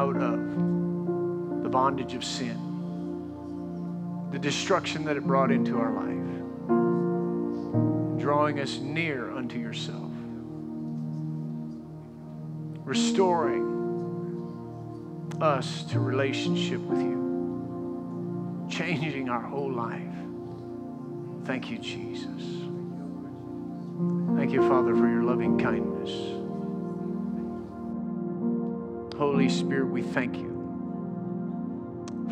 out of the bondage of sin, the destruction that it brought into our life, drawing us near unto yourself, restoring us to relationship with you, changing our whole life. Thank you, Jesus. Thank you, Father, for your loving kindness. Holy Spirit, we thank you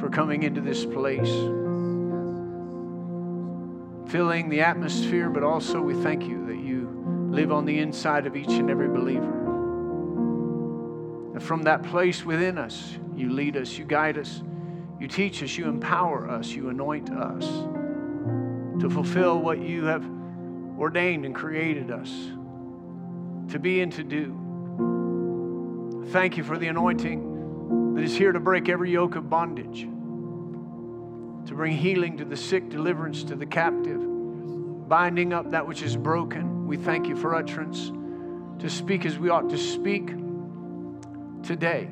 for coming into this place, filling the atmosphere, but also we thank you that you live on the inside of each and every believer. And from that place within us, you lead us, you guide us, you teach us, you empower us, you anoint us to fulfill what you have ordained and created us to be and to do. Thank you for the anointing that is here to break every yoke of bondage, to bring healing to the sick, deliverance to the captive, binding up that which is broken. We thank you for utterance to speak as we ought to speak today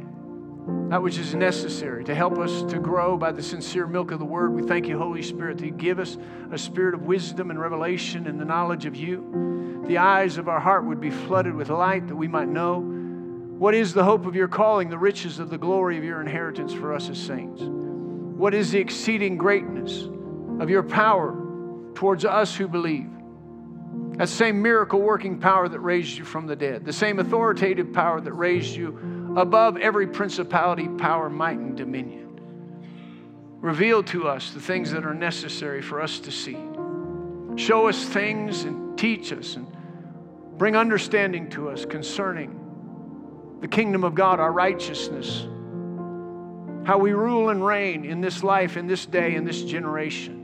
that which is necessary to help us to grow by the sincere milk of the word. We thank you, Holy Spirit, that you give us a spirit of wisdom and revelation and the knowledge of you. The eyes of our heart would be flooded with light that we might know what is the hope of your calling, the riches of the glory of your inheritance for us as saints. What is the exceeding greatness of your power towards us who believe? That same miracle working power that raised you from the dead, the same authoritative power that raised you above every principality, power, might, and dominion. Reveal to us the things that are necessary for us to see. Show us things and teach us and bring understanding to us concerning the kingdom of God, our righteousness, how we rule and reign in this life, in this day, in this generation.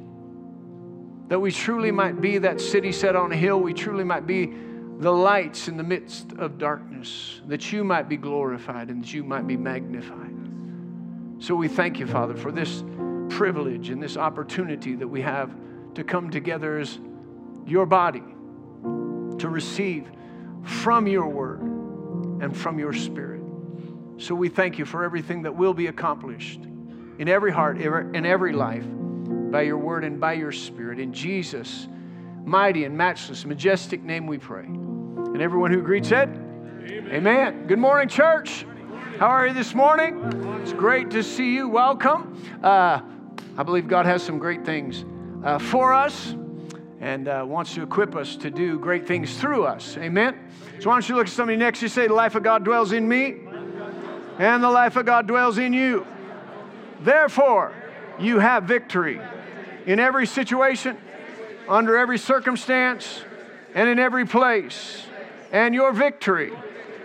That we truly might be that city set on a hill, we truly might be the lights in the midst of darkness, that you might be glorified and that you might be magnified. So we thank you, Father, for this privilege and this opportunity that we have to come together as your body to receive from your word and from your spirit. So we thank you for everything that will be accomplished in every heart, in every life, by your word and by your spirit. In Jesus' mighty and matchless, majestic name we pray. And everyone who greets it, Amen. Amen. Good morning, church. How are you this morning? It's great to see you. Welcome. Uh, I believe God has some great things uh, for us and uh, wants to equip us to do great things through us. Amen. So why don't you look at somebody next you say, The life of God dwells in me, and the life of God dwells in you. Therefore, you have victory in every situation, under every circumstance, and in every place and your victory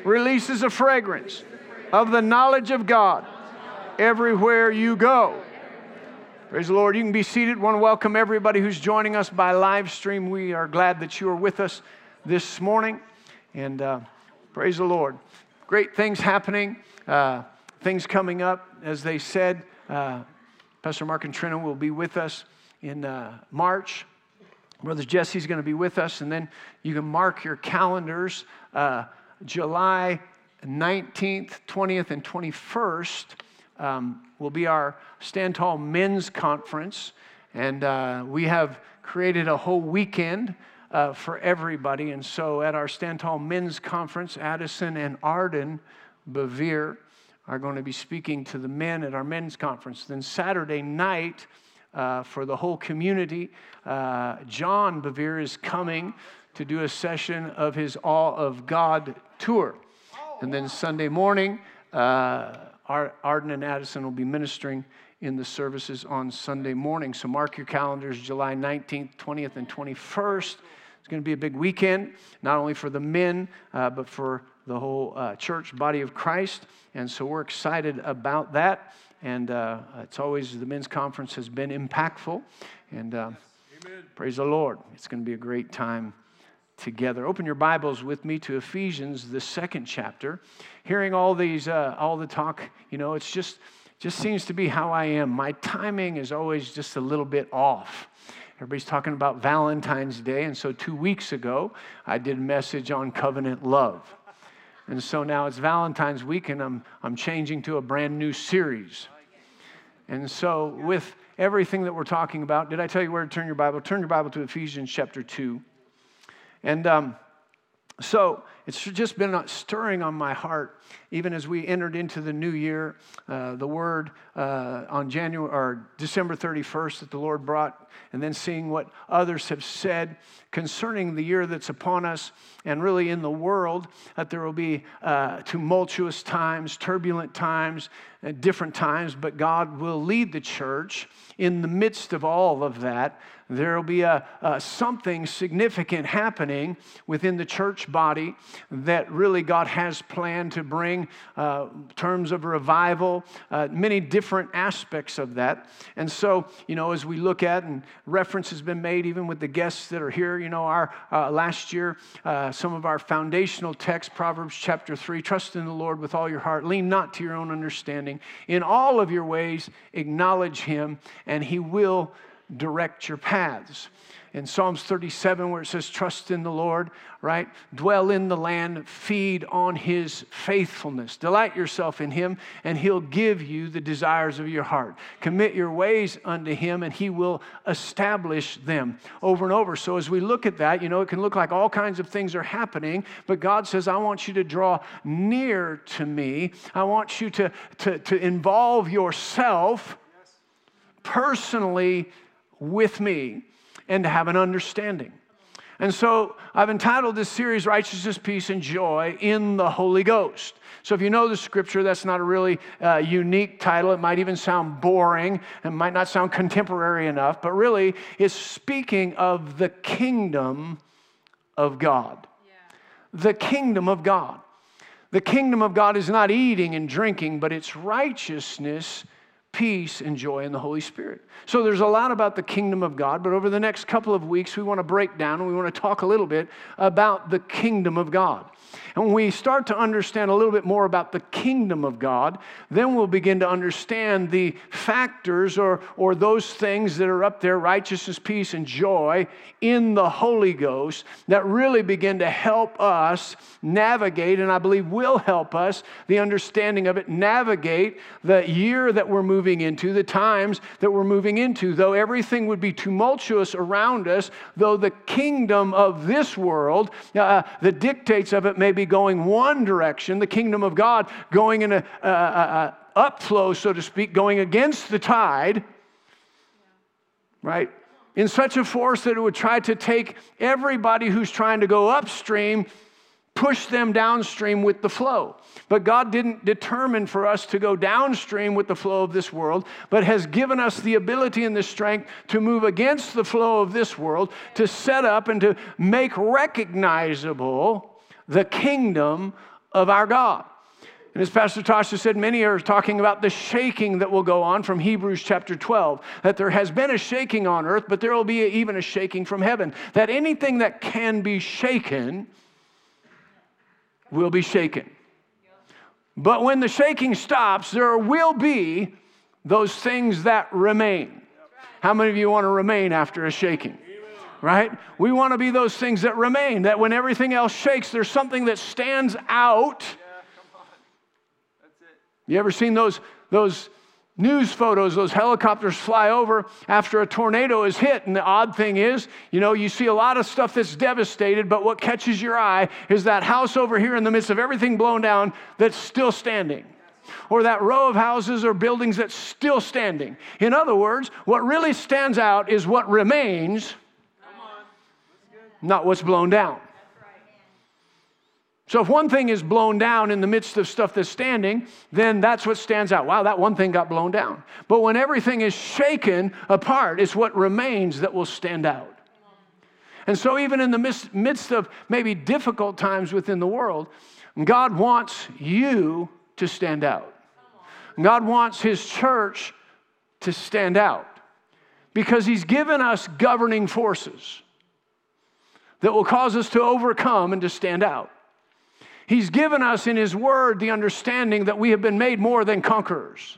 releases a fragrance of the knowledge of God everywhere you go. Praise the Lord. You can be seated. Want to welcome everybody who's joining us by live stream. We are glad that you are with us this morning. And uh, praise the Lord. Great things happening, uh, things coming up. As they said, uh, Pastor Mark and Trina will be with us in uh, March. Brother Jesse's going to be with us, and then you can mark your calendars. Uh, July 19th, 20th, and 21st um, will be our Stand Tall Men's Conference, and uh, we have created a whole weekend uh, for everybody. And so at our Stand Tall Men's Conference, Addison and Arden Bevere are going to be speaking to the men at our men's conference. Then Saturday night, uh, for the whole community. Uh, John Bevere is coming to do a session of his Awe of God tour. And then Sunday morning, uh, Arden and Addison will be ministering in the services on Sunday morning. So mark your calendars July 19th, 20th, and 21st. It's going to be a big weekend, not only for the men, uh, but for the whole uh, church body of Christ. And so we're excited about that. And uh, it's always, the men's conference has been impactful. And uh, praise the Lord. It's going to be a great time together. Open your Bibles with me to Ephesians, the second chapter. Hearing all these, uh, all the talk, you know, it's just, just seems to be how I am. My timing is always just a little bit off. Everybody's talking about Valentine's Day, and so two weeks ago, I did a message on covenant love. And so now it's Valentine's week, and I'm, I'm changing to a brand new series. And so, with everything that we're talking about, did I tell you where to turn your Bible? Turn your Bible to Ephesians chapter 2. And um, so, it's just been stirring on my heart, even as we entered into the new year. Uh, the word uh, on January or December 31st that the Lord brought, and then seeing what others have said concerning the year that's upon us, and really in the world that there will be uh, tumultuous times, turbulent times, different times, but God will lead the church in the midst of all of that there will be a, a, something significant happening within the church body that really God has planned to bring uh, terms of revival, uh, many different aspects of that. And so, you know, as we look at and reference has been made even with the guests that are here, you know, our uh, last year, uh, some of our foundational texts, Proverbs chapter 3, trust in the Lord with all your heart, lean not to your own understanding. In all of your ways, acknowledge him, and he will direct your paths. In Psalms 37, where it says, Trust in the Lord, right? Dwell in the land, feed on his faithfulness. Delight yourself in him, and he'll give you the desires of your heart. Commit your ways unto him, and he will establish them over and over. So, as we look at that, you know, it can look like all kinds of things are happening, but God says, I want you to draw near to me. I want you to, to, to involve yourself personally with me and to have an understanding. And so I've entitled this series Righteousness, Peace, and Joy in the Holy Ghost. So if you know the scripture, that's not a really uh, unique title. It might even sound boring and might not sound contemporary enough, but really it's speaking of the kingdom of God. Yeah. The kingdom of God. The kingdom of God is not eating and drinking, but it's righteousness peace, and joy in the Holy Spirit. So there's a lot about the kingdom of God, but over the next couple of weeks, we want to break down and we want to talk a little bit about the kingdom of God. And when we start to understand a little bit more about the kingdom of God, then we'll begin to understand the factors or, or those things that are up there righteousness, peace, and joy in the Holy Ghost that really begin to help us navigate, and I believe will help us, the understanding of it, navigate the year that we're moving into, the times that we're moving into. Though everything would be tumultuous around us, though the kingdom of this world, uh, the dictates of it may be going one direction, the kingdom of God going in a, a, a upflow, so to speak, going against the tide, right? In such a force that it would try to take everybody who's trying to go upstream, push them downstream with the flow. But God didn't determine for us to go downstream with the flow of this world, but has given us the ability and the strength to move against the flow of this world, to set up and to make recognizable the kingdom of our God. And as Pastor Tasha said, many are talking about the shaking that will go on from Hebrews chapter 12, that there has been a shaking on earth, but there will be even a shaking from heaven. That anything that can be shaken will be shaken. But when the shaking stops, there will be those things that remain. How many of you want to remain after a shaking? Right? We want to be those things that remain, that when everything else shakes, there's something that stands out. You ever seen those, those news photos, those helicopters fly over after a tornado is hit? And the odd thing is, you know, you see a lot of stuff that's devastated, but what catches your eye is that house over here in the midst of everything blown down that's still standing or that row of houses or buildings that's still standing. In other words, what really stands out is what remains not what's blown down. So if one thing is blown down in the midst of stuff that's standing, then that's what stands out. Wow, that one thing got blown down. But when everything is shaken apart, it's what remains that will stand out. And so, even in the midst of maybe difficult times within the world, God wants you to stand out. God wants His church to stand out because He's given us governing forces that will cause us to overcome and to stand out. He's given us in His Word the understanding that we have been made more than conquerors,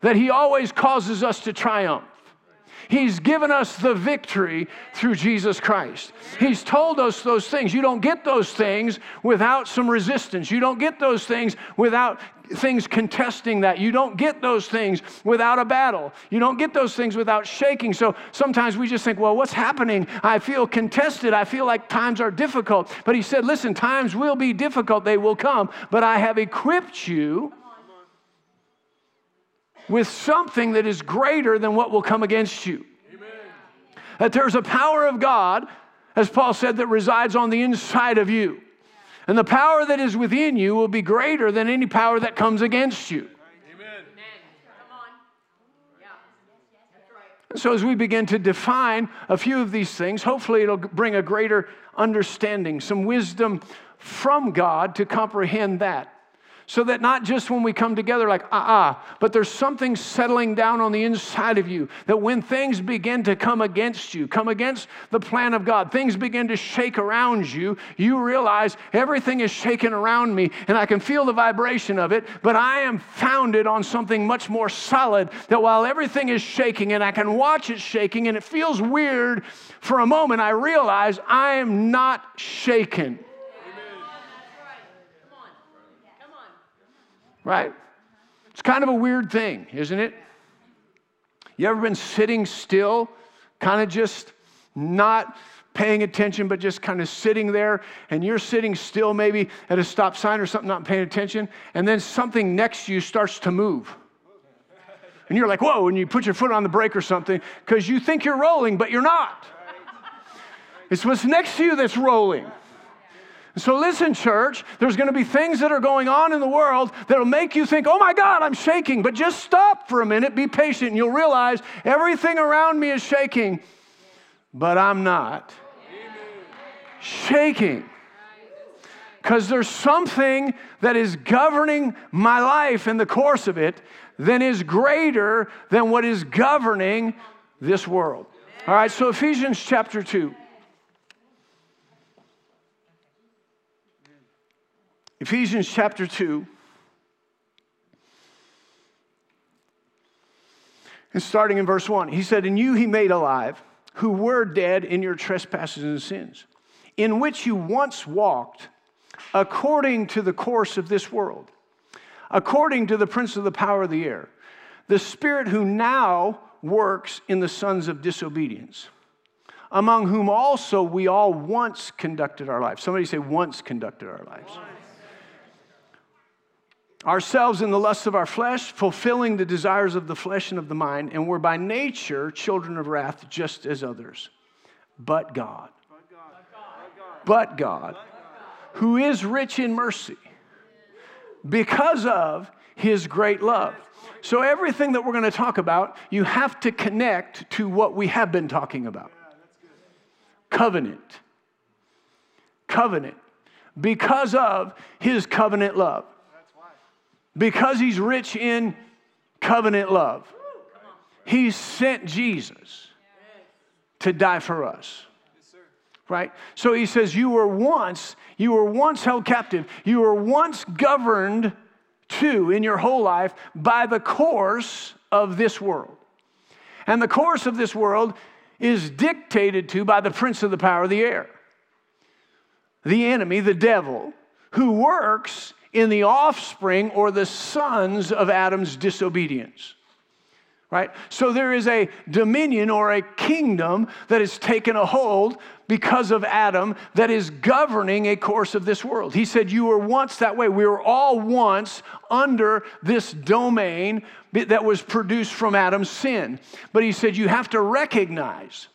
that He always causes us to triumph. He's given us the victory through Jesus Christ. He's told us those things. You don't get those things without some resistance. You don't get those things without things contesting that. You don't get those things without a battle. You don't get those things without shaking. So sometimes we just think, well, what's happening? I feel contested. I feel like times are difficult. But he said, listen, times will be difficult. They will come. But I have equipped you with something that is greater than what will come against you. Amen. That there's a power of God, as Paul said, that resides on the inside of you. And the power that is within you will be greater than any power that comes against you. Amen. So, as we begin to define a few of these things, hopefully it'll bring a greater understanding, some wisdom from God to comprehend that. So that not just when we come together, like, ah, ah, but there's something settling down on the inside of you. That when things begin to come against you, come against the plan of God, things begin to shake around you, you realize everything is shaking around me and I can feel the vibration of it, but I am founded on something much more solid. That while everything is shaking and I can watch it shaking and it feels weird for a moment, I realize I am not shaken. Right? It's kind of a weird thing, isn't it? You ever been sitting still, kind of just not paying attention, but just kind of sitting there, and you're sitting still maybe at a stop sign or something, not paying attention, and then something next to you starts to move. And you're like, whoa, and you put your foot on the brake or something because you think you're rolling, but you're not. It's what's next to you that's rolling. So, listen, church, there's going to be things that are going on in the world that'll make you think, oh my God, I'm shaking. But just stop for a minute, be patient, and you'll realize everything around me is shaking, but I'm not shaking. Because there's something that is governing my life in the course of it than is greater than what is governing this world. All right, so Ephesians chapter 2. Ephesians chapter 2. And starting in verse 1, he said, And you he made alive, who were dead in your trespasses and sins, in which you once walked according to the course of this world, according to the prince of the power of the air, the spirit who now works in the sons of disobedience, among whom also we all once conducted our lives. Somebody say, once conducted our lives ourselves in the lusts of our flesh, fulfilling the desires of the flesh and of the mind, and we're by nature children of wrath just as others. But God, but God, who is rich in mercy because of his great love. So, everything that we're going to talk about, you have to connect to what we have been talking about covenant. Covenant. Because of his covenant love because he's rich in covenant love, he sent Jesus to die for us. Right? So he says, You were once, you were once held captive. You were once governed to in your whole life by the course of this world. And the course of this world is dictated to by the prince of the power of the air, the enemy, the devil, who works in the offspring or the sons of Adam's disobedience. Right? So there is a dominion or a kingdom that has taken a hold because of Adam that is governing a course of this world. He said, You were once that way. We were all once under this domain that was produced from Adam's sin. But he said, You have to recognize,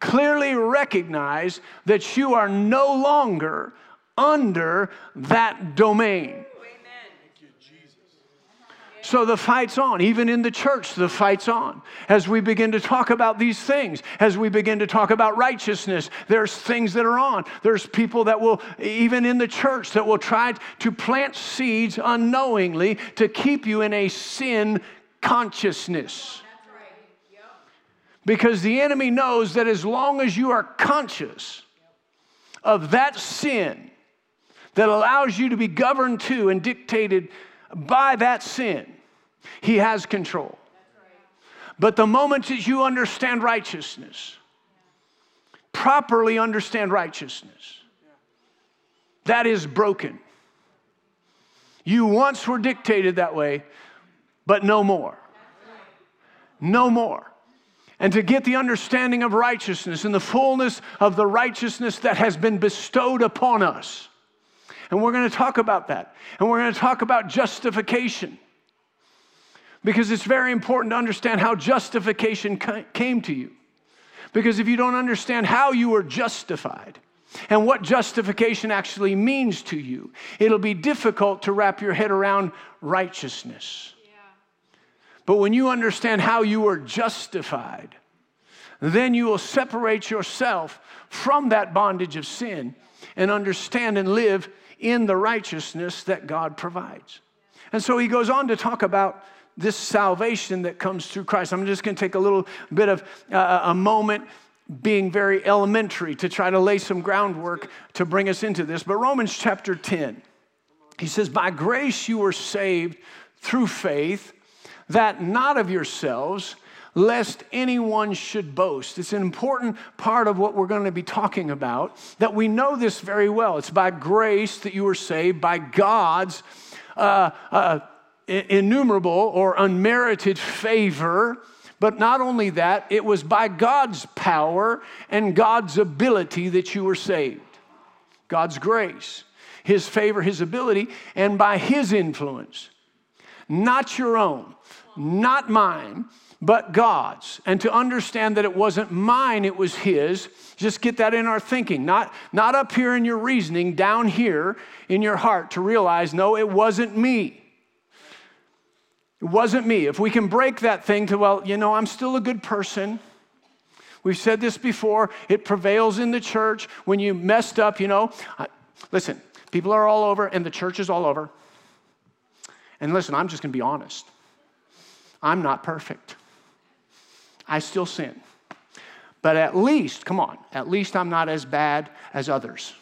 clearly recognize that you are no longer under that domain. So the fight's on. Even in the church, the fight's on. As we begin to talk about these things, as we begin to talk about righteousness, there's things that are on. There's people that will, even in the church, that will try to plant seeds unknowingly to keep you in a sin consciousness. Because the enemy knows that as long as you are conscious of that sin, that allows you to be governed to and dictated by that sin, He has control. But the moment that you understand righteousness, properly understand righteousness, that is broken. You once were dictated that way, but no more. No more. And to get the understanding of righteousness and the fullness of the righteousness that has been bestowed upon us. And we're going to talk about that. And we're going to talk about justification. Because it's very important to understand how justification came to you. Because if you don't understand how you were justified and what justification actually means to you, it'll be difficult to wrap your head around righteousness. But when you understand how you were justified, then you will separate yourself from that bondage of sin and understand and live in the righteousness that God provides. And so he goes on to talk about this salvation that comes through Christ. I'm just going to take a little bit of uh, a moment being very elementary to try to lay some groundwork to bring us into this. But Romans chapter 10, he says, By grace you were saved through faith, that not of yourselves, lest anyone should boast. It's an important part of what we're going to be talking about, that we know this very well. It's by grace that you were saved, by God's. Uh, uh, innumerable or unmerited favor. But not only that, it was by God's power and God's ability that you were saved. God's grace, His favor, His ability, and by His influence. Not your own, not mine, but God's. And to understand that it wasn't mine, it was His. Just get that in our thinking, not, not up here in your reasoning, down here in your heart to realize, no, it wasn't me. It wasn't me. If we can break that thing to, well, you know, I'm still a good person. We've said this before. It prevails in the church. When you messed up, you know, I, listen, people are all over and the church is all over. And listen, I'm just going to be honest. I'm not perfect. I still sin. But at least, come on, at least I'm not as bad as others.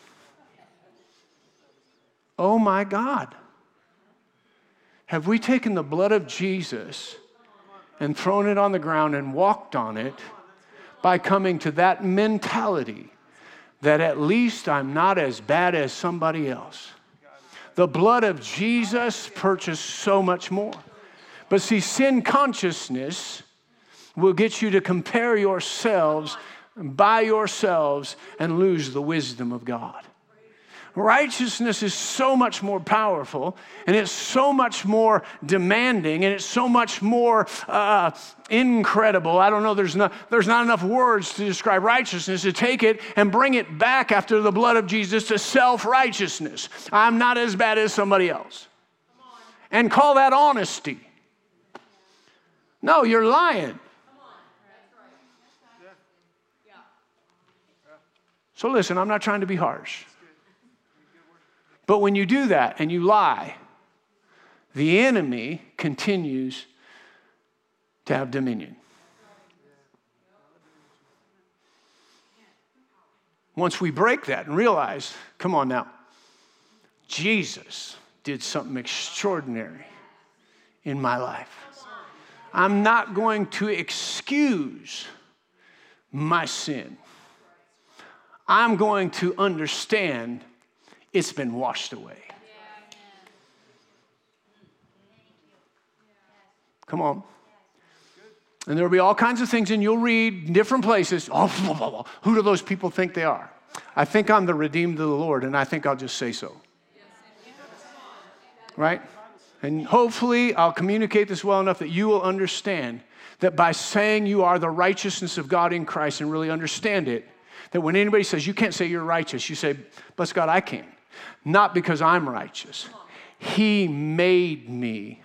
Oh my God. Have we taken the blood of Jesus and thrown it on the ground and walked on it by coming to that mentality that at least I'm not as bad as somebody else? The blood of Jesus purchased so much more. But see, sin consciousness will get you to compare yourselves by yourselves and lose the wisdom of God. Righteousness is so much more powerful and it's so much more demanding and it's so much more uh, incredible. I don't know, there's not, there's not enough words to describe righteousness to take it and bring it back after the blood of Jesus to self righteousness. I'm not as bad as somebody else. And call that honesty. No, you're lying. So listen, I'm not trying to be harsh. But when you do that and you lie, the enemy continues to have dominion. Once we break that and realize, come on now, Jesus did something extraordinary in my life. I'm not going to excuse my sin. I'm going to understand it's been washed away. Come on. And there'll be all kinds of things, and you'll read different places. Oh, blah, blah, blah. who do those people think they are? I think I'm the redeemed of the Lord, and I think I'll just say so. Right? And hopefully, I'll communicate this well enough that you will understand that by saying you are the righteousness of God in Christ and really understand it, that when anybody says you can't say you're righteous, you say, Bless God, I can. Not because I'm righteous. He made me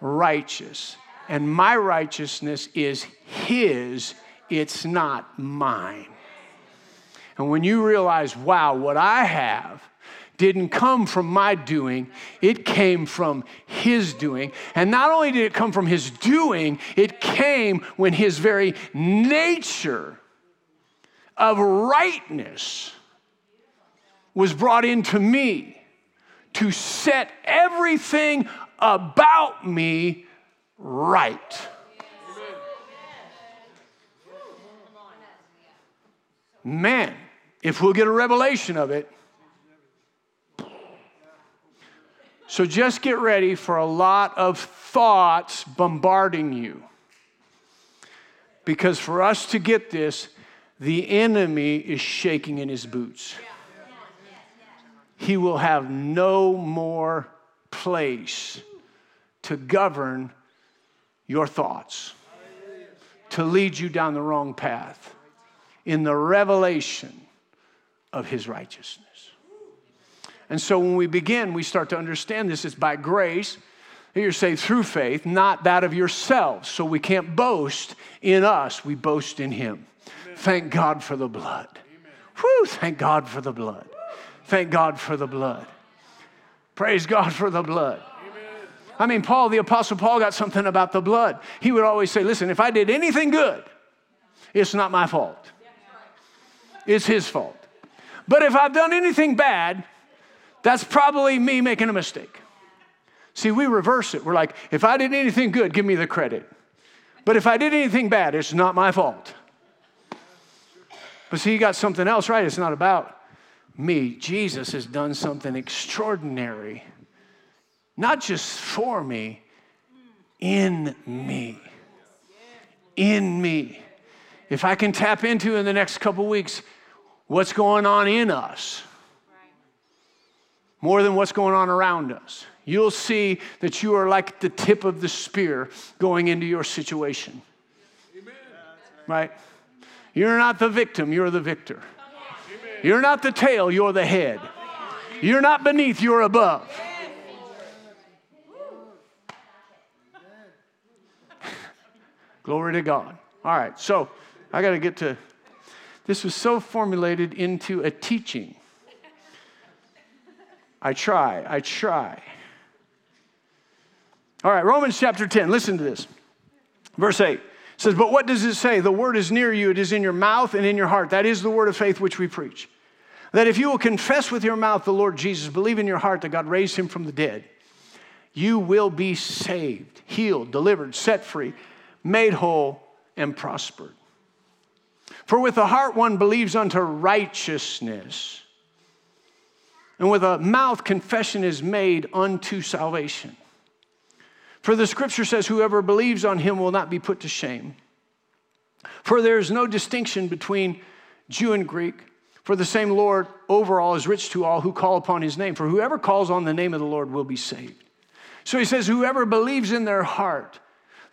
righteous. And my righteousness is His, it's not mine. And when you realize, wow, what I have didn't come from my doing, it came from His doing. And not only did it come from His doing, it came when His very nature of rightness was brought into me to set everything about me right. Man, if we'll get a revelation of it. So just get ready for a lot of thoughts bombarding you. Because for us to get this, the enemy is shaking in his boots. He will have no more place to govern your thoughts, to lead you down the wrong path in the revelation of his righteousness. And so when we begin, we start to understand this. It's by grace. You're saved through faith, not that of yourselves. So we can't boast in us, we boast in him. Thank God for the blood. Whew, thank God for the blood. Thank God for the blood. Praise God for the blood. I mean, Paul, the Apostle Paul, got something about the blood. He would always say, Listen, if I did anything good, it's not my fault, it's his fault. But if I've done anything bad, that's probably me making a mistake. See, we reverse it. We're like, if I did anything good, give me the credit. But if I did anything bad, it's not my fault. But see, you got something else, right? It's not about me. Jesus has done something extraordinary, not just for me, in me. In me. If I can tap into in the next couple weeks what's going on in us, more than what's going on around us. You'll see that you are like the tip of the spear going into your situation. Amen. Right? You're not the victim, you're the victor. You're not the tail, you're the head. You're not beneath, you're above. Glory to God. All right, so I got to get to this was so formulated into a teaching. I try, I try. All right, Romans chapter 10, listen to this. Verse 8 says, But what does it say? The word is near you, it is in your mouth and in your heart. That is the word of faith which we preach. That if you will confess with your mouth the Lord Jesus, believe in your heart that God raised him from the dead, you will be saved, healed, delivered, set free, made whole, and prospered. For with the heart one believes unto righteousness and with a mouth confession is made unto salvation. For the scripture says, Whoever believes on him will not be put to shame. For there is no distinction between Jew and Greek, for the same Lord over all is rich to all who call upon his name. For whoever calls on the name of the Lord will be saved. So he says, Whoever believes in their heart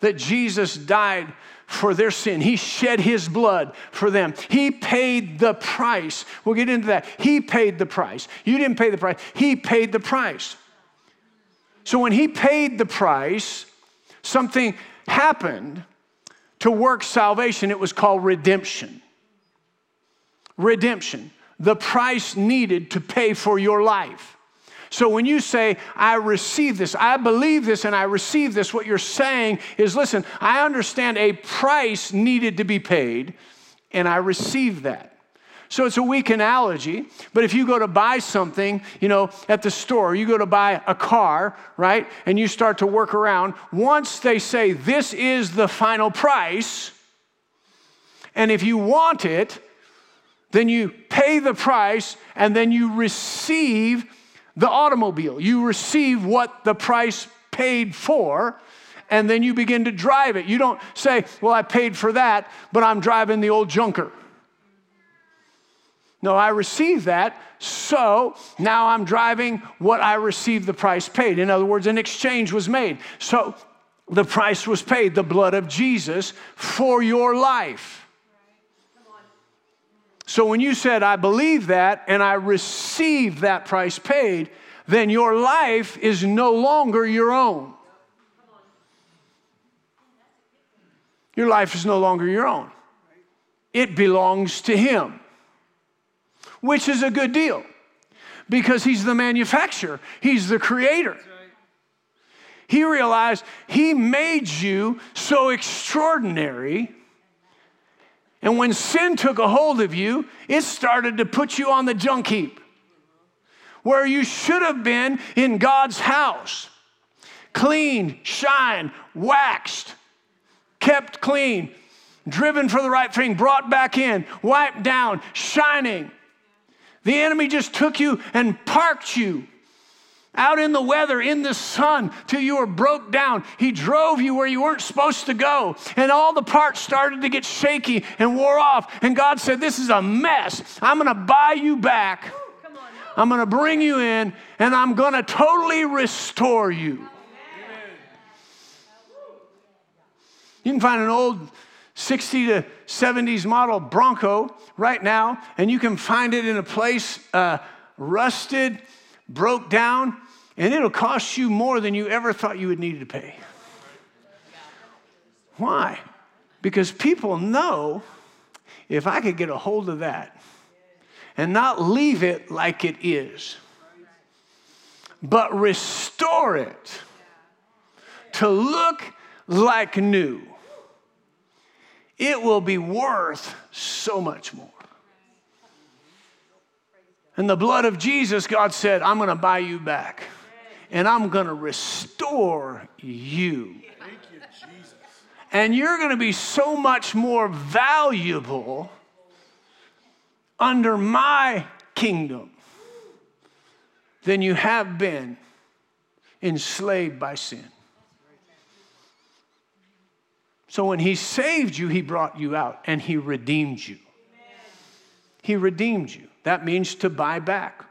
that Jesus died for their sin. He shed his blood for them. He paid the price. We'll get into that. He paid the price. You didn't pay the price, he paid the price. So when he paid the price, something happened to work salvation. It was called redemption. Redemption. The price needed to pay for your life. So when you say, I receive this, I believe this, and I receive this, what you're saying is, listen, I understand a price needed to be paid, and I receive that. So it's a weak analogy, but if you go to buy something, you know, at the store, you go to buy a car, right? And you start to work around, once they say this is the final price, and if you want it, then you pay the price and then you receive the automobile. You receive what the price paid for, and then you begin to drive it. You don't say, Well, I paid for that, but I'm driving the old junker. No, I received that, so now I'm driving what I received the price paid. In other words, an exchange was made. So the price was paid, the blood of Jesus for your life. So when you said, I believe that and I receive that price paid, then your life is no longer your own. Your life is no longer your own. It belongs to Him, which is a good deal because He's the manufacturer, He's the creator. He realized He made you so extraordinary and when sin took a hold of you, it started to put you on the junk heap where you should have been in God's house. Clean, shine, waxed, kept clean, driven for the right thing, brought back in, wiped down, shining. The enemy just took you and parked you out in the weather, in the sun, till you were broke down. He drove you where you weren't supposed to go. And all the parts started to get shaky and wore off. And God said, This is a mess. I'm going to buy you back. I'm going to bring you in, and I'm going to totally restore you. You can find an old 60 to 70s model Bronco right now, and you can find it in a place uh, rusted, broke down, and it'll cost you more than you ever thought you would need to pay. Why? Because people know if I could get a hold of that and not leave it like it is, but restore it to look like new, it will be worth so much more. And the blood of Jesus, God said, I'm going to buy you back and I'm going to restore you. And you're going to be so much more valuable under my kingdom than you have been enslaved by sin. So when he saved you, he brought you out and he redeemed you. He redeemed you. That means to buy back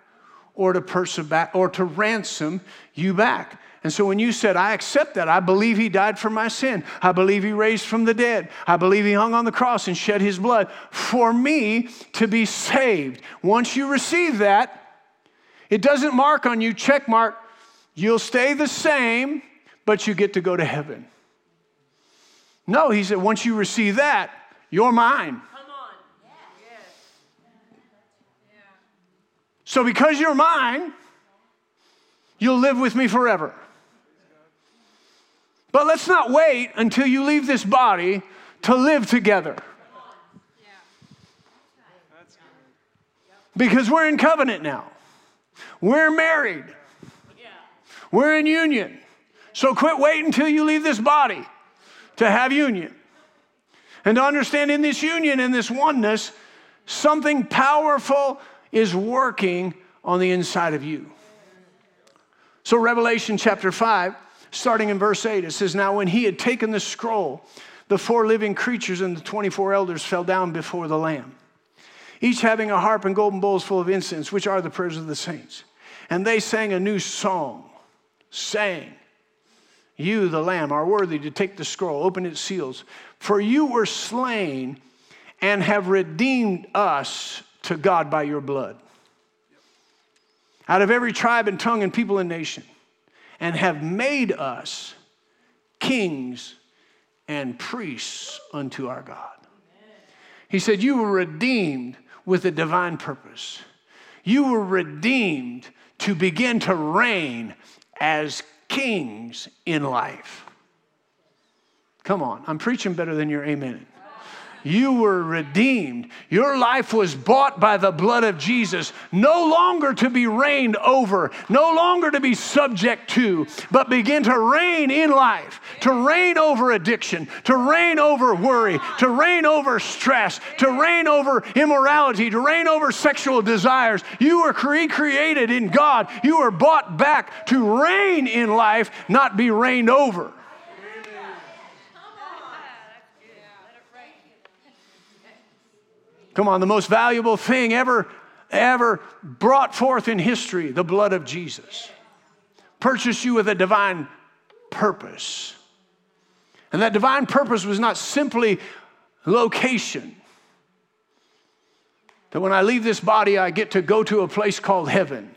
or to back or to ransom you back. And so when you said, I accept that, I believe he died for my sin. I believe he raised from the dead. I believe he hung on the cross and shed his blood for me to be saved. Once you receive that, it doesn't mark on you, check mark. You'll stay the same, but you get to go to heaven. No, he said, once you receive that, you're mine. So, because you're mine, you'll live with me forever. But let's not wait until you leave this body to live together. Because we're in covenant now. We're married. We're in union. So quit waiting until you leave this body to have union. And to understand in this union, in this oneness, something powerful is working on the inside of you. So, Revelation chapter 5, starting in verse 8, it says, Now when he had taken the scroll, the four living creatures and the 24 elders fell down before the Lamb, each having a harp and golden bowls full of incense, which are the prayers of the saints. And they sang a new song, saying, You, the Lamb, are worthy to take the scroll, open its seals, for you were slain and have redeemed us to God by your blood. Out of every tribe and tongue and people and nation, and have made us kings and priests unto our God. He said, You were redeemed with a divine purpose. You were redeemed to begin to reign as kings in life. Come on, I'm preaching better than your amen. You were redeemed. Your life was bought by the blood of Jesus, no longer to be reigned over, no longer to be subject to, but begin to reign in life, to reign over addiction, to reign over worry, to reign over stress, to reign over immorality, to reign over sexual desires. You were recreated in God. You were bought back to reign in life, not be reigned over. Come on, the most valuable thing ever, ever brought forth in history the blood of Jesus. Purchased you with a divine purpose. And that divine purpose was not simply location. That when I leave this body, I get to go to a place called heaven.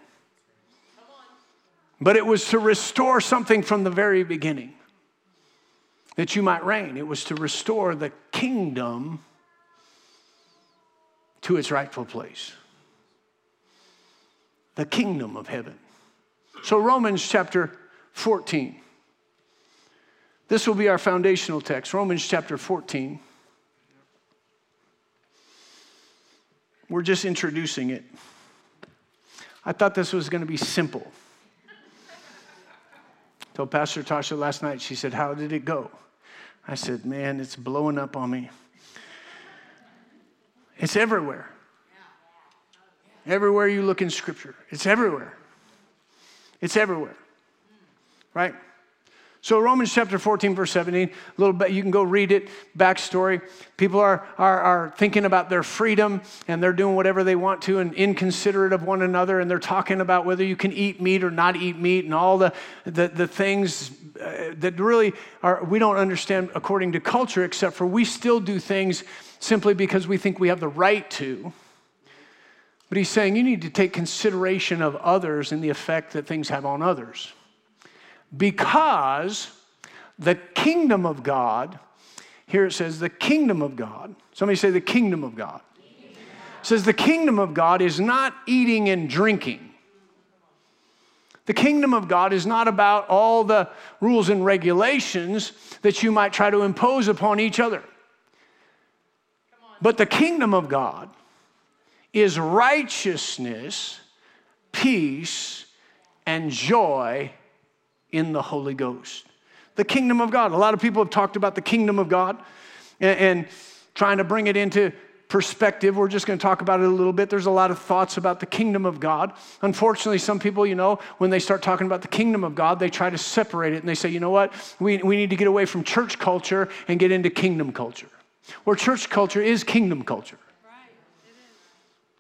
But it was to restore something from the very beginning that you might reign. It was to restore the kingdom to its rightful place the kingdom of heaven. So, Romans chapter 14. This will be our foundational text. Romans chapter 14. We're just introducing it. I thought this was going to be simple. told Pastor Tasha last night, she said, How did it go? I said, Man, it's blowing up on me. It's everywhere. Everywhere you look in Scripture, it's everywhere. It's everywhere. Right? So, Romans chapter 14, verse 17, a little bit, you can go read it, backstory. People are, are, are thinking about their freedom and they're doing whatever they want to and inconsiderate of one another. And they're talking about whether you can eat meat or not eat meat and all the, the, the things uh, that really are, we don't understand according to culture, except for we still do things simply because we think we have the right to. But he's saying you need to take consideration of others and the effect that things have on others because the kingdom of God, here it says, the kingdom of God. Somebody say, the kingdom of God. Says, the kingdom of God is not eating and drinking. The kingdom of God is not about all the rules and regulations that you might try to impose upon each other. But the kingdom of God is righteousness, peace, and joy in the Holy Ghost. The kingdom of God. A lot of people have talked about the kingdom of God and, and trying to bring it into perspective. We're just going to talk about it a little bit. There's a lot of thoughts about the kingdom of God. Unfortunately, some people, you know, when they start talking about the kingdom of God, they try to separate it and they say, you know what, we, we need to get away from church culture and get into kingdom culture. Where church culture is kingdom culture.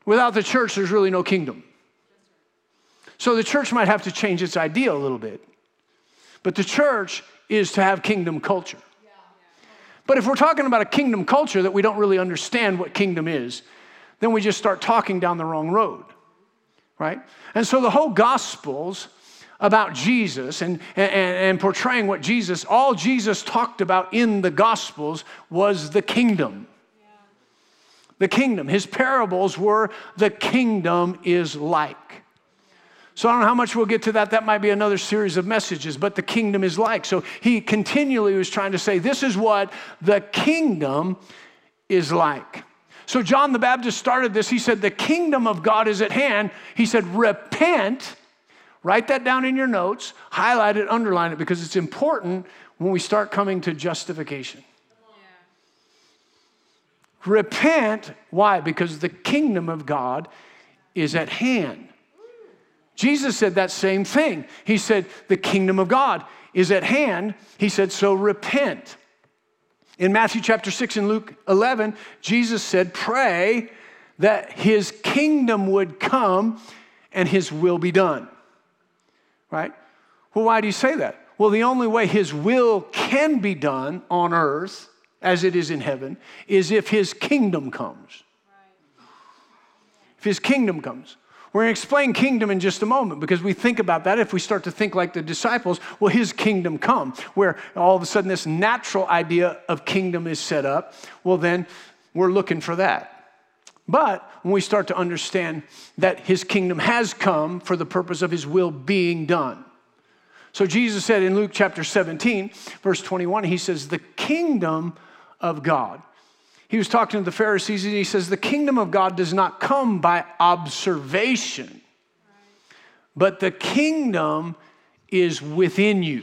Without the church, there's really no kingdom. So the church might have to change its idea a little bit. But the church is to have kingdom culture. But if we're talking about a kingdom culture that we don't really understand what kingdom is, then we just start talking down the wrong road, right? And so the whole Gospels about Jesus and, and, and portraying what Jesus, all Jesus talked about in the Gospels was the kingdom. The kingdom. His parables were the kingdom is like. So I don't know how much we'll get to that. That might be another series of messages, but the kingdom is like. So he continually was trying to say, this is what the kingdom is like. So John the Baptist started this. He said, The kingdom of God is at hand. He said, Repent. Write that down in your notes, highlight it, underline it, because it's important when we start coming to justification. Yeah. Repent. Why? Because the kingdom of God is at hand. Jesus said that same thing. He said, The kingdom of God is at hand. He said, So repent. In Matthew chapter 6 and Luke 11, Jesus said, Pray that his kingdom would come and his will be done. Right? Well, why do you say that? Well, the only way his will can be done on earth as it is in heaven is if his kingdom comes. If his kingdom comes. We're going to explain kingdom in just a moment because we think about that. If we start to think like the disciples, will his kingdom come? Where all of a sudden this natural idea of kingdom is set up, well, then we're looking for that. But when we start to understand that his kingdom has come for the purpose of his will being done. So Jesus said in Luke chapter 17, verse 21, he says, The kingdom of God he was talking to the Pharisees and he says, The kingdom of God does not come by observation, but the kingdom is within you.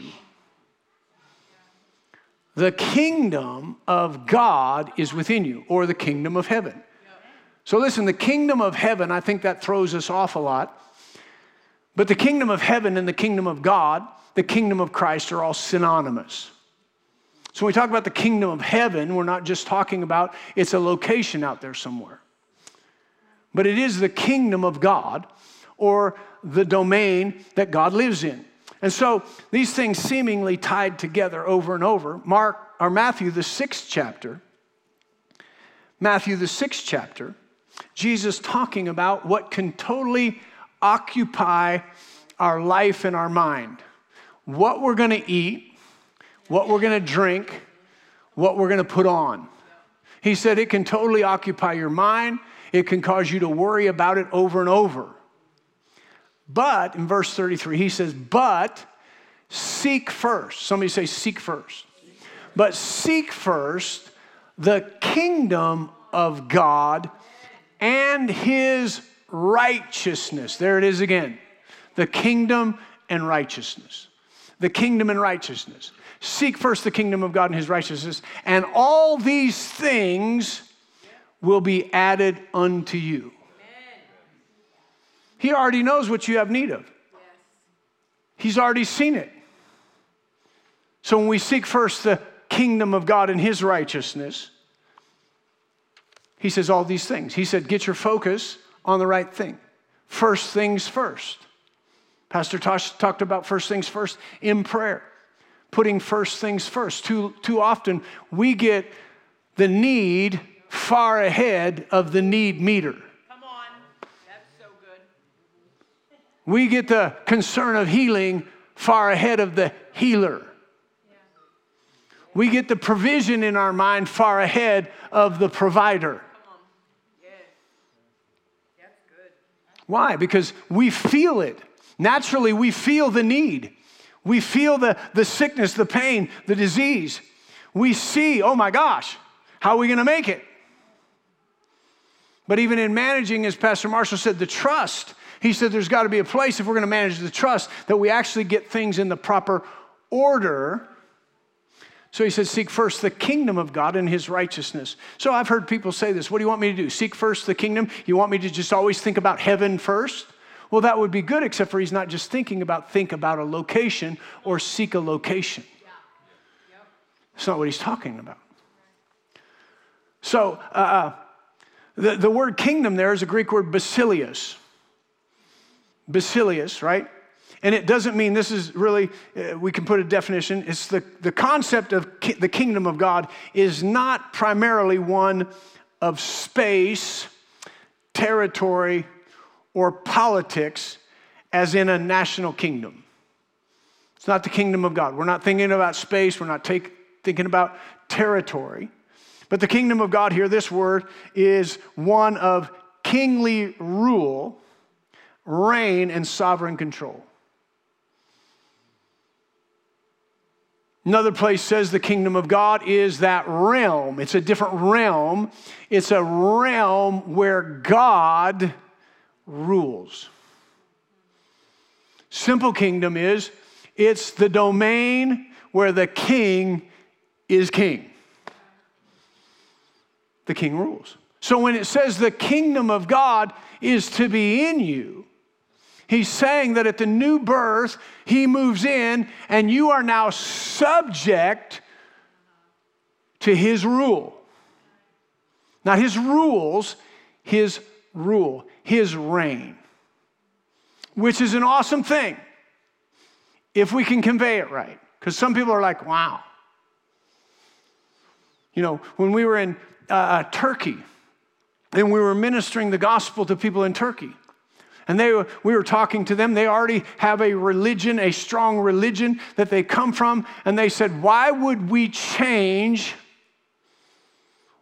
The kingdom of God is within you, or the kingdom of heaven. So, listen, the kingdom of heaven, I think that throws us off a lot. But the kingdom of heaven and the kingdom of God, the kingdom of Christ, are all synonymous. So when we talk about the kingdom of heaven, we're not just talking about it's a location out there somewhere. But it is the kingdom of God or the domain that God lives in. And so these things seemingly tied together over and over. Mark or Matthew the 6th chapter. Matthew the 6th chapter, Jesus talking about what can totally occupy our life and our mind. What we're going to eat, what we're going to drink, what we're going to put on. He said it can totally occupy your mind, it can cause you to worry about it over and over. But in verse 33, he says, But seek first. Somebody say, Seek first. But seek first the kingdom of God and his righteousness. There it is again the kingdom and righteousness. The kingdom and righteousness. Seek first the kingdom of God and his righteousness, and all these things will be added unto you. He already knows what you have need of. He's already seen it. So when we seek first the kingdom of God and his righteousness, he says all these things. He said, get your focus on the right thing. First things first. Pastor Tosh talked about first things first in prayer, putting first things first. Too, too often we get the need far ahead of the need meeter. Come on. That's so good. We get the concern of healing far ahead of the healer. We get the provision in our mind far ahead of the provider. Why? Because we feel it. Naturally, we feel the need. We feel the, the sickness, the pain, the disease. We see, oh my gosh, how are we going to make it? But even in managing, as Pastor Marshall said, the trust, he said there's got to be a place if we're going to manage the trust that we actually get things in the proper order. So he said, Seek first the kingdom of God and his righteousness. So I've heard people say this What do you want me to do? Seek first the kingdom? You want me to just always think about heaven first? Well, that would be good, except for he's not just thinking about think about a location or seek a location. That's not what he's talking about. So, uh, uh, the, the word kingdom there is a Greek word basileus. Basileus, right? And it doesn't mean this is really, uh, we can put a definition. It's the, the concept of ki- the kingdom of God is not primarily one of space, territory, or politics, as in a national kingdom. It's not the kingdom of God. We're not thinking about space, we're not take, thinking about territory. But the kingdom of God here, this word, is one of kingly rule, reign, and sovereign control. Another place says the kingdom of God is that realm. It's a different realm. It's a realm where God rules. Simple kingdom is it's the domain where the king is king. The king rules. So when it says the kingdom of God is to be in you, He's saying that at the new birth, he moves in and you are now subject to his rule. Not his rules, his rule, his reign, which is an awesome thing if we can convey it right. Because some people are like, wow. You know, when we were in uh, uh Turkey and we were ministering the gospel to people in Turkey, and they, we were talking to them. They already have a religion, a strong religion that they come from. And they said, Why would we change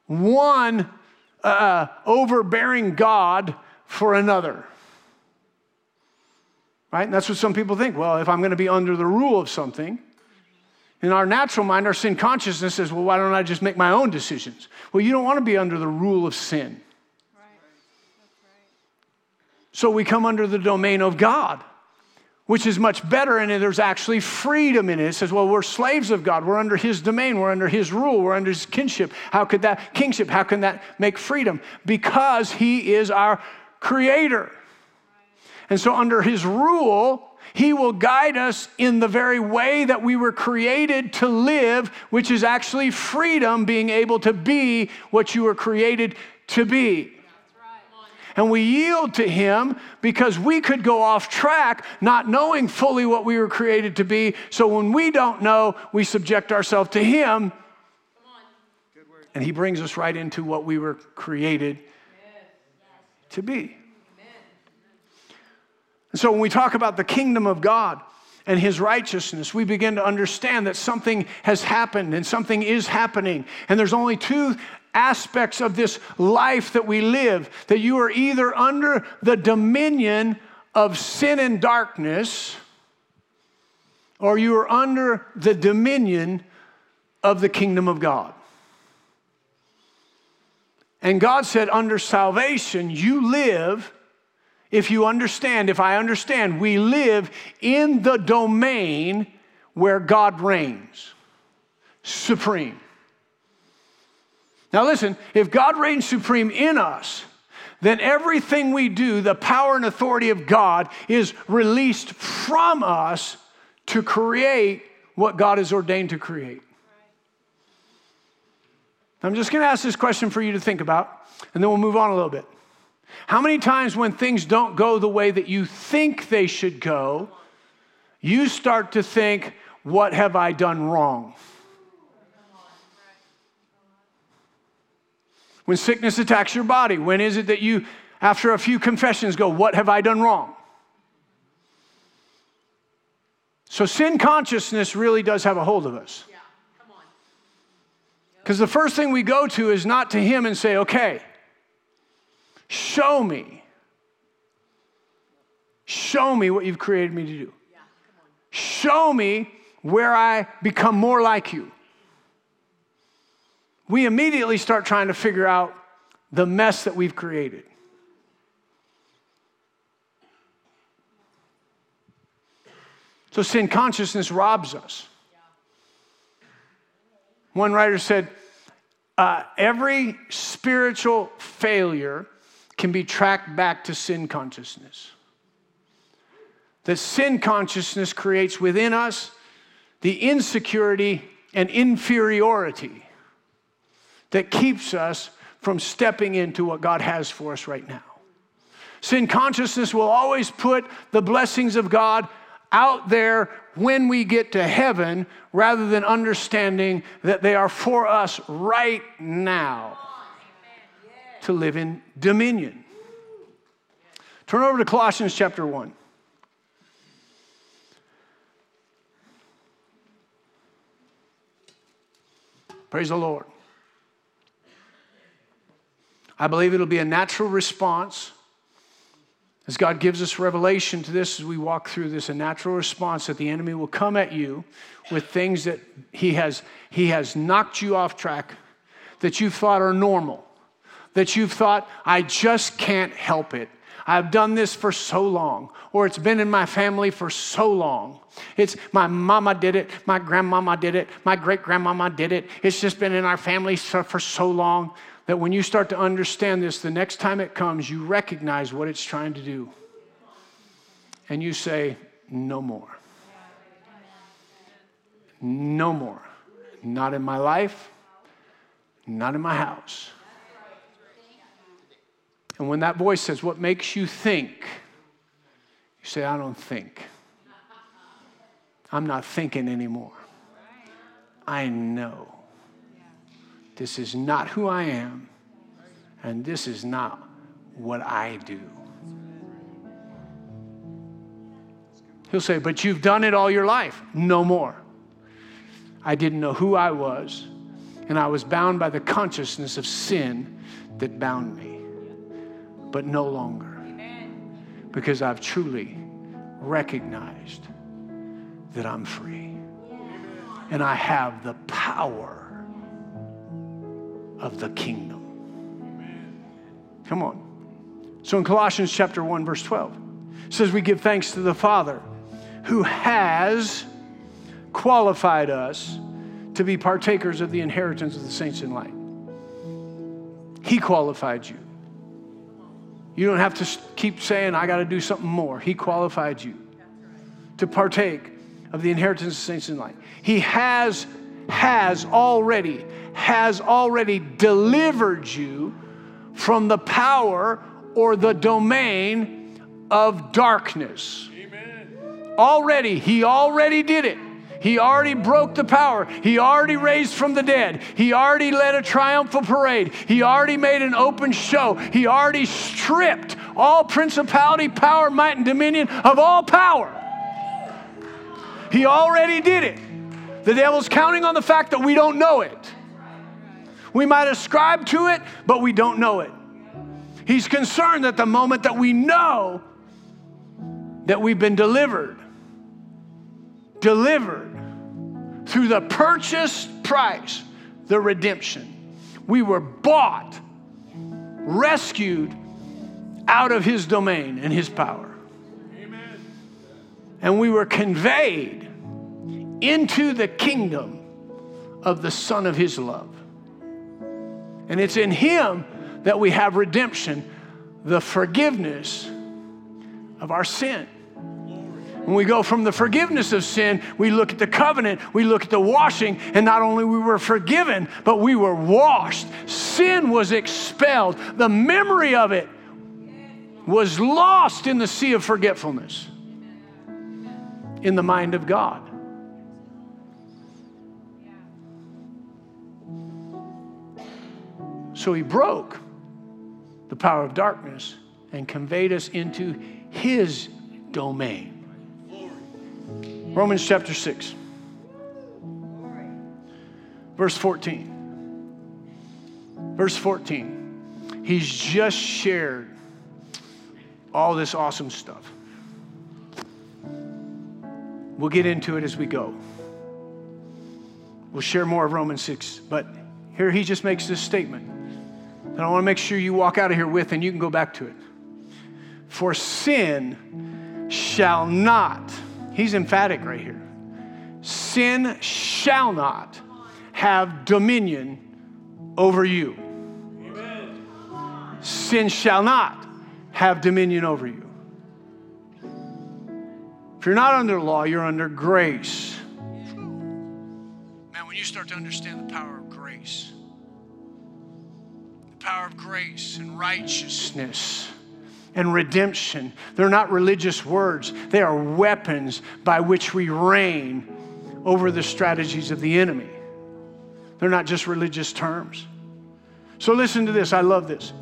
one uh, overbearing God for another? Right? And that's what some people think. Well, if I'm going to be under the rule of something, in our natural mind, our sin consciousness says, well, why don't I just make my own decisions? Well, you don't want to be under the rule of sin. So we come under the domain of God, which is much better, and there's actually freedom in it. It says, well, we're slaves of God. We're under His domain. We're under His rule. We're under His kinship. How could that, kingship, how can that make freedom? Because He is our creator. And so, under His rule, He will guide us in the very way that we were created to live, which is actually freedom, being able to be what you were created to be and we yield to Him because we could go off track not knowing fully what we were created to be. So when we don't know, we subject ourselves to Him. And He brings us right into what we were created to be. And so when we talk about the kingdom of God, and his righteousness, we begin to understand that something has happened and something is happening. And there's only two aspects of this life that we live, that you are either under the dominion of sin and darkness, or you are under the dominion of the kingdom of God. And God said, under salvation, you live, if you understand, if I understand, we live in the domain where God reigns supreme. Now, listen, if God reigns supreme in us, then everything we do, the power and authority of God, is released from us to create what God has ordained to create. I'm just going to ask this question for you to think about, and then we'll move on a little bit. How many times when things don't go the way that you think they should go, you start to think, What have I done wrong? When sickness attacks your body, when is it that you, after a few confessions, go, What have I done wrong? So sin consciousness really does have a hold of us. Because the first thing we go to is not to Him and say, Okay, show me. Show me what you've created me to do. Show me where I become more like you we immediately start trying to figure out the mess that we've created. So sin consciousness robs us. One writer said, uh, every spiritual failure can be tracked back to sin consciousness. That sin consciousness creates within us the insecurity and inferiority that keeps us from stepping into what God has for us right now. Sin consciousness will always put the blessings of God out there when we get to heaven rather than understanding that they are for us right now to live in dominion. Turn over to Colossians chapter 1. Praise the Lord. I believe it'll be a natural response as God gives us revelation to this as we walk through this, a natural response that the enemy will come at you with things that he has, he has knocked you off track, that you've thought are normal, that you've thought, I just can't help it. I've done this for so long, or it's been in my family for so long. It's my mama did it, my grandmama did it, my great grandmama did it. It's just been in our family for so long that when you start to understand this, the next time it comes, you recognize what it's trying to do. And you say, No more. No more. Not in my life, not in my house. And when that voice says, What makes you think? You say, I don't think. I'm not thinking anymore. I know. This is not who I am, and this is not what I do. He'll say, But you've done it all your life. No more. I didn't know who I was, and I was bound by the consciousness of sin that bound me. But no longer. Because I've truly recognized that I'm free. And I have the power of the kingdom. Come on. So in Colossians chapter 1 verse 12 it says we give thanks to the Father who has qualified us to be partakers of the inheritance of the saints in light. He qualified you. You don't have to keep saying, I got to do something more. He qualified you to partake of the inheritance of the saints in light. He has, has already has already delivered you from the power or the domain of darkness. Amen. Already, He already did it. He already broke the power. He already raised from the dead. He already led a triumphal parade. He already made an open show. He already stripped all principality, power, might, and dominion of all power. He already did it. The devil's counting on the fact that we don't know it. We might ascribe to it, but we don't know it. He's concerned that the moment that we know that we've been delivered, delivered through the purchase price, the redemption, we were bought, rescued out of his domain and his power. Amen. And we were conveyed into the kingdom of the Son of his love. And it's in Him that we have redemption, the forgiveness of our sin. When we go from the forgiveness of sin, we look at the covenant, we look at the washing, and not only we were forgiven, but we were washed. Sin was expelled. The memory of it was lost in the sea of forgetfulness in the mind of God. So he broke the power of darkness and conveyed us into his domain. Romans chapter 6, verse 14. Verse 14. He's just shared all this awesome stuff. We'll get into it as we go. We'll share more of Romans 6, but here he just makes this statement that I want to make sure you walk out of here with and you can go back to it. For sin shall not He's emphatic right here. Sin shall not have dominion over you. Amen. Sin shall not have dominion over you. If you're not under law, you're under grace. Man, when you start to understand the power of grace, power of grace and righteousness, and redemption. They're not religious words, they are weapons by which we reign over the strategies of the enemy. They're not just religious terms. So listen to this. I love this.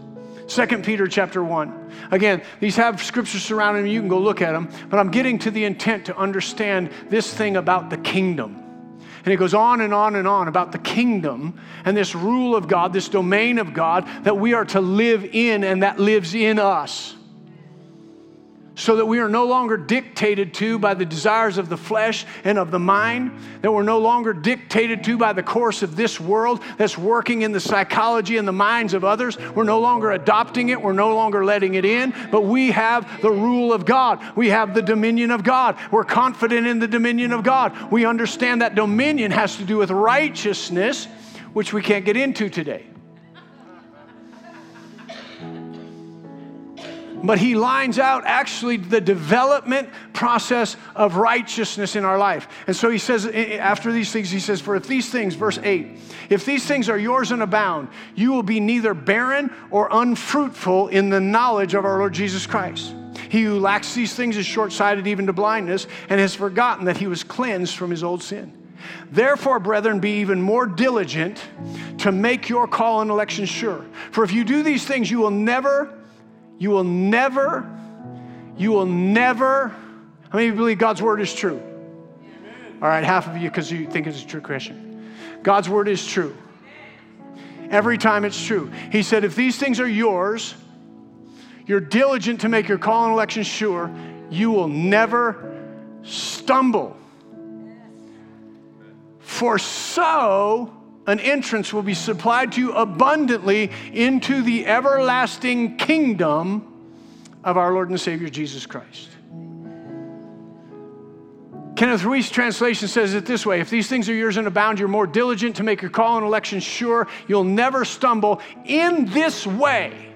2 Peter chapter 1. Again, these have scriptures surrounding them. You can go look at them. But I'm getting to the intent to understand this thing about the kingdom. And it goes on and on and on about the kingdom and this rule of God, this domain of God that we are to live in and that lives in us so that we are no longer dictated to by the desires of the flesh and of the mind, that we're no longer dictated to by the course of this world that's working in the psychology and the minds of others. We're no longer adopting it, we're no longer letting it in, but we have the rule of God. We have the dominion of God. We're confident in the dominion of God. We understand that dominion has to do with righteousness, which we can't get into today. But he lines out actually the development process of righteousness in our life. And so he says, eh, eh, after these things, he says, For if these things, verse 8, if these things are yours and abound, you will be neither barren or unfruitful in the knowledge of our Lord Jesus Christ. He who lacks these things is short sighted even to blindness and has forgotten that he was cleansed from his old sin. Therefore, brethren, be even more diligent to make your call and election sure. For if you do these things, you will never you will never, you will never, how many of you believe God's word is true? Amen. All right, half of you because you think it's a true Christian. God's word is true. Every time it's true. He said, if these things are yours, you're diligent to make your call and election sure, you will never stumble. For so an entrance will be supplied to you abundantly into the everlasting kingdom of our Lord and Savior Jesus Christ. Kenneth Wuest translation says it this way If these things are yours and abound, you're more diligent to make your call and election sure. You'll never stumble. In this way,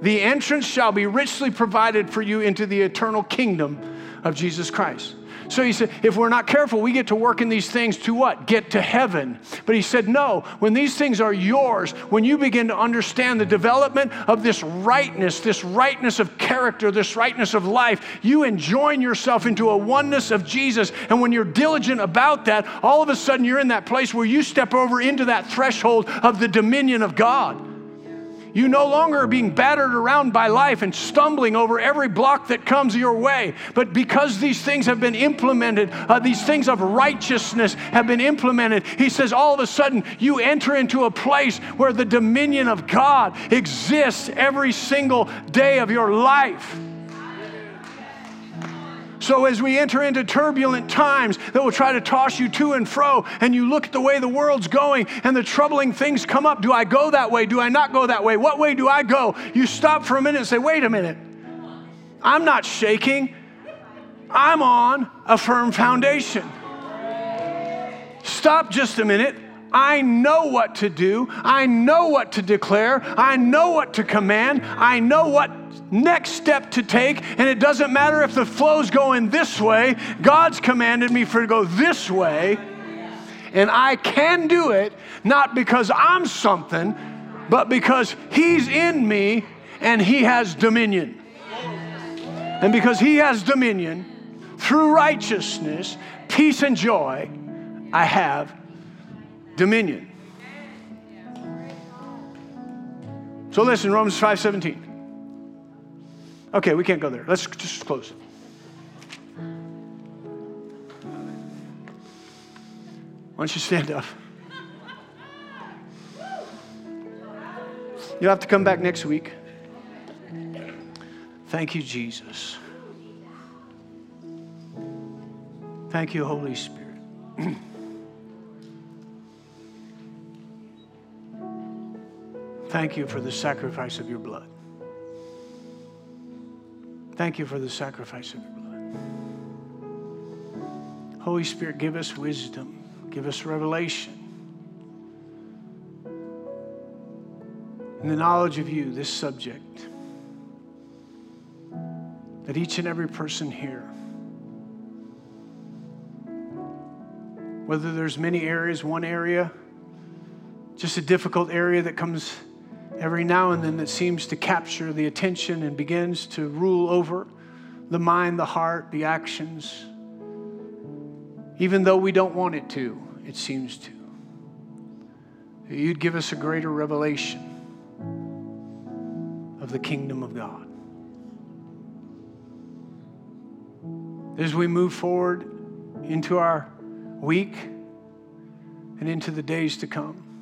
the entrance shall be richly provided for you into the eternal kingdom of Jesus Christ. So he said, if we're not careful, we get to work in these things to what? Get to heaven. But he said, no, when these things are yours, when you begin to understand the development of this rightness, this rightness of character, this rightness of life, you enjoin yourself into a oneness of Jesus. And when you're diligent about that, all of a sudden you're in that place where you step over into that threshold of the dominion of God. You no longer are being battered around by life and stumbling over every block that comes your way. But because these things have been implemented, uh, these things of righteousness have been implemented, he says all of a sudden you enter into a place where the dominion of God exists every single day of your life. So, as we enter into turbulent times that will try to toss you to and fro, and you look at the way the world's going and the troubling things come up do I go that way? Do I not go that way? What way do I go? You stop for a minute and say, wait a minute. I'm not shaking, I'm on a firm foundation. Stop just a minute. I know what to do. I know what to declare. I know what to command. I know what next step to take. And it doesn't matter if the flow's going this way, God's commanded me for to go this way. And I can do it not because I'm something, but because He's in me and He has dominion. And because He has dominion, through righteousness, peace, and joy, I have dominion. So listen, Romans 5:17. Okay, we can't go there. Let's just close. Why don't you stand up? You'll have to come back next week. Thank you, Jesus. Thank you, Holy Spirit. Thank you for the sacrifice of your blood. Thank you for the sacrifice of your blood. Holy Spirit, give us wisdom, give us revelation. And the knowledge of you, this subject, that each and every person here, whether there's many areas, one area, just a difficult area that comes every now and then that seems to capture the attention and begins to rule over the mind, the heart, the actions. Even though we don't want it to, it seems to. You'd give us a greater revelation of the kingdom of God. As we move forward into our week and into the days to come,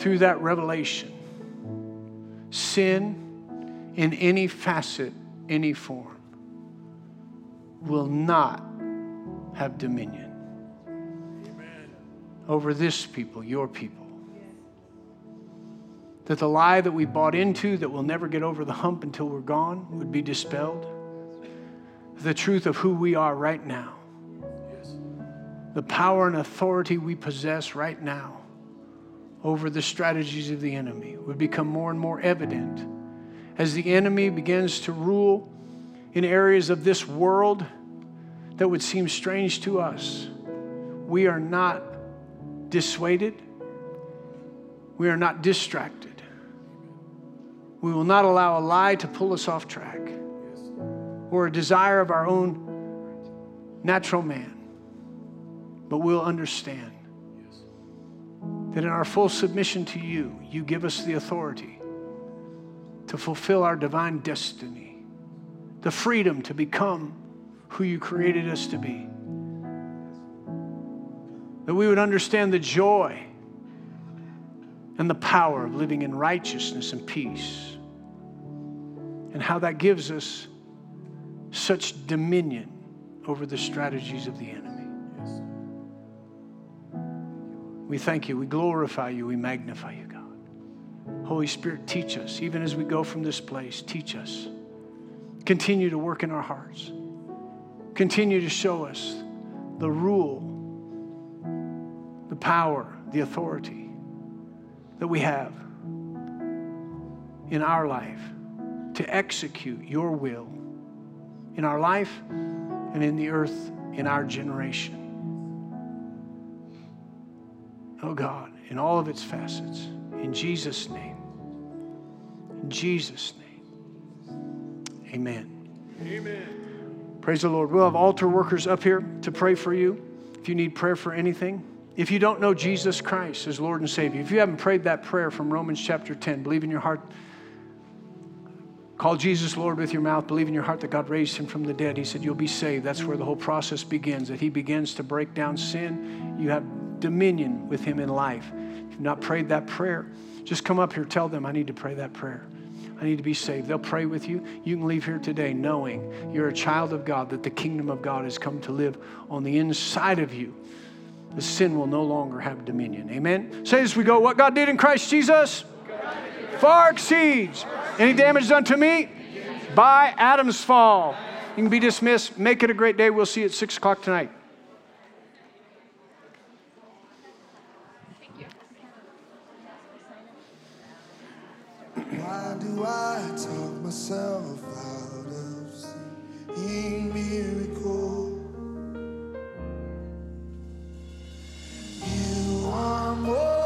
through that revelation, sin in any facet, any form, will not have dominion Amen. over this people, your people. That the lie that we bought into that we'll never get over the hump until we're gone would be dispelled. The truth of who we are right now. The power and authority we possess right now over the strategies of the enemy would become more and more evident as the enemy begins to rule in areas of this world that would seem strange to us. We are not dissuaded, we are not distracted. We will not allow a lie to pull us off track or a desire of our own natural man, but we'll understand that in our full submission to you, you give us the authority to fulfill our divine destiny, the freedom to become who you created us to be. That we would understand the joy and the power of living in righteousness and peace, and how that gives us such dominion over the strategies of the enemy. We thank you. We glorify you. We magnify you, God. Holy Spirit, teach us. Even as we go from this place, teach us. Continue to work in our hearts. Continue to show us the rule, the power, the authority that we have in our life to execute your will in our life and in the earth in our generation oh God, in all of its facets. In Jesus' name. In Jesus' name. Amen. Amen. Praise the Lord. We'll have altar workers up here to pray for you if you need prayer for anything. If you don't know Jesus Christ as Lord and Savior, if you haven't prayed that prayer from Romans chapter 10, believe in your heart, call Jesus Lord with your mouth, believe in your heart that God raised him from the dead. He said, You'll be saved. That's where the whole process begins, that he begins to break down sin. You have dominion with Him in life. If you've not prayed that prayer, just come up here, tell them, I need to pray that prayer. I need to be saved. They'll pray with you. You can leave here today knowing you're a child of God, that the kingdom of God has come to live on the inside of you. The sin will no longer have dominion. Amen. Say as we go, what God did in Christ Jesus far exceeds any damage done to me by Adam's fall. You can be dismissed. Make it a great day. We'll see you at 6 o'clock tonight. I talk myself out of seeing miracles? You are more.